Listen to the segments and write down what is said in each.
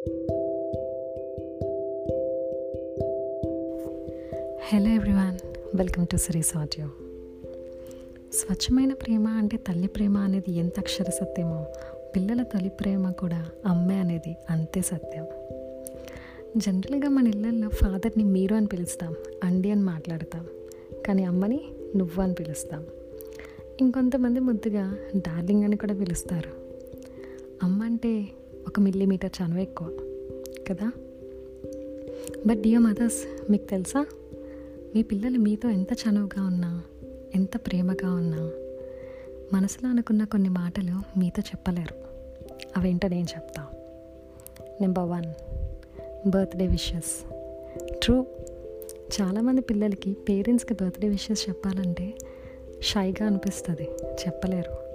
Hello everyone welcome to series audio స్వచ్ఛమైన ప్రేమ అంటే తల్లి ప్రేమ అనేది ఎంత అక్షర సత్యమో పిల్లల తల్లి ప్రేమ కూడా అమ్మే అనేది అంతే సత్యం. జనరల్గా మన ఇళ్ళల్లో ఫాదర్ని మీరు అని పిలుస్తాం అండి అని మాట్లాడతాం కానీ అమ్మని నువ్వు అని పిలుస్తాం. ఇంకొంతమంది ముద్దుగా డార్లింగ్ అని కూడా పిలుస్తారు. అమ్మ అంటే ఒక మిల్లీమీటర్ చనువు ఎక్కువ కదా? బట్ డియర్ మదర్స్ మీకు తెలుసా? మీ పిల్లలు మీతో ఎంత చనువుగా ఉన్నా ఎంత ప్రేమగా ఉన్నా మనసులో అనుకున్న కొన్ని మాటలు మీతో చెప్పలేరు. అవేంటో నేను చెప్తా. Number one birthday wishes true చాలామంది పిల్లలకి పేరెంట్స్కి బర్త్డే విషెస్ చెప్పాలంటే షైగా అనిపిస్తుంది చెప్పలేరు.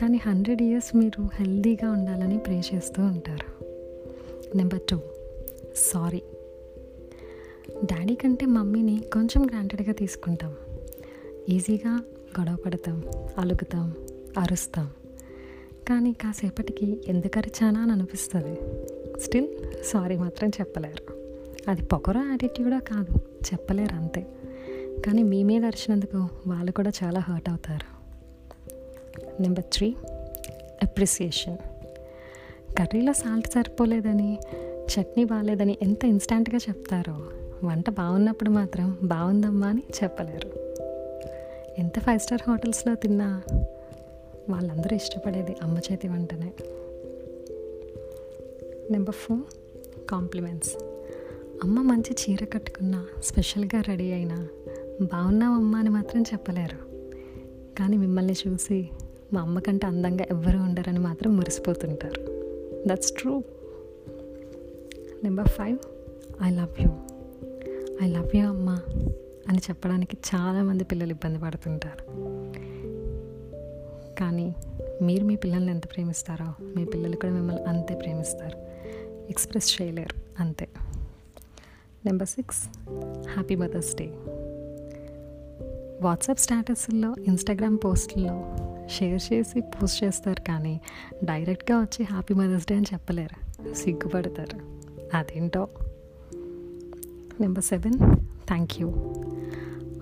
కానీ హండ్రెడ్ ఇయర్స్ మీరు హెల్దీగా ఉండాలని ప్రే చేస్తూ ఉంటారు. Number two sorry. డాడీ కంటే మమ్మీని కొంచెం గ్రాంటెడ్గా తీసుకుంటాం. ఈజీగా గొడవ పడతాం అలుగుతాం అరుస్తాం. కానీ కాసేపటికి ఎందుకు అరిచానా అని అనిపిస్తుంది. స్టిల్ సారీ మాత్రం చెప్పలేరు. అది పొగరో యాటిట్యూడో కాదు చెప్పలేరు అంతే. కానీ మీ మీద అరిచినందుకు వాళ్ళు కూడా చాలా హర్ట్ అవుతారు. నెంబర్ త్రీ అప్రిసియేషన్ కర్రీలో సాల్ట్ సరిపోలేదని చట్నీ బాగాలేదని ఎంత ఇన్స్టాంట్గా చెప్తారో వంట బాగున్నప్పుడు మాత్రం బాగుందమ్మా అని చెప్పలేరు. ఎంత ఫైవ్ స్టార్ హోటల్స్లో తిన్నా వాళ్ళందరూ ఇష్టపడేది అమ్మ చేతి వంటనే. నెంబర్ ఫోర్ కాంప్లిమెంట్స్ అమ్మ మంచి చీర కట్టుకున్నా స్పెషల్గా రెడీ అయినా బాగున్నావమ్మా అని మాత్రం చెప్పలేరు. కానీ మిమ్మల్ని చూసి మా అమ్మ కంటే అందంగా ఎవ్వరూ ఉండరని మాత్రం మురిసిపోతుంటారు. That's true number five I love you I love you అమ్మ అని చెప్పడానికి చాలామంది పిల్లలు ఇబ్బంది పడుతుంటారు. కానీ మీరు మీ పిల్లల్ని ఎంత ప్రేమిస్తారో మీ పిల్లలు కూడా మిమ్మల్ని అంతే ప్రేమిస్తారు. ఎక్స్ప్రెస్ చేయలేరు అంతే. Number six happy mother's day WhatsApp స్టేటస్ల్లో Instagram పోస్టుల్లో షేర్ చేసి పోస్ట్ చేస్తారు కానీ డైరెక్ట్గా వచ్చి హ్యాపీ మదర్స్ డే అని చెప్పలేరు. సిగ్గుపడతారు. అదేంటో? Number seven thank you.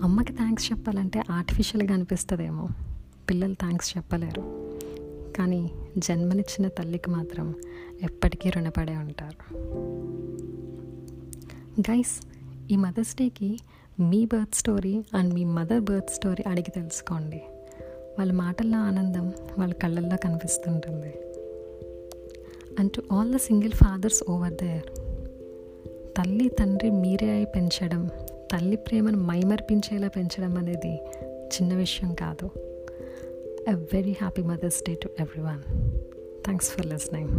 అమ్మకి థ్యాంక్స్ చెప్పాలంటే ఆర్టిఫిషియల్గా అనిపిస్తుందేమో. పిల్లలు థ్యాంక్స్ చెప్పలేరు. కానీ జన్మనిచ్చిన తల్లికి మాత్రం ఎప్పటికీ రుణపడే ఉంటారు. గైస్ ఈ మదర్స్ డేకి మీ బర్త్ స్టోరీ అండ్ మీ మదర్ బర్త్ స్టోరీ అడిగి తెలుసుకోండి. వాళ్ళ మాటల్లో ఆనందం వాళ్ళ కళ్ళల్లో కనిపిస్తుంటుంది. And to all the single fathers over there తల్లి తండ్రి మీరే అయి పెంచడం తల్లి ప్రేమను మైమర్పించేలా పెంచడం అనేది చిన్న విషయం కాదు. A very happy mother's day to everyone thanks for listening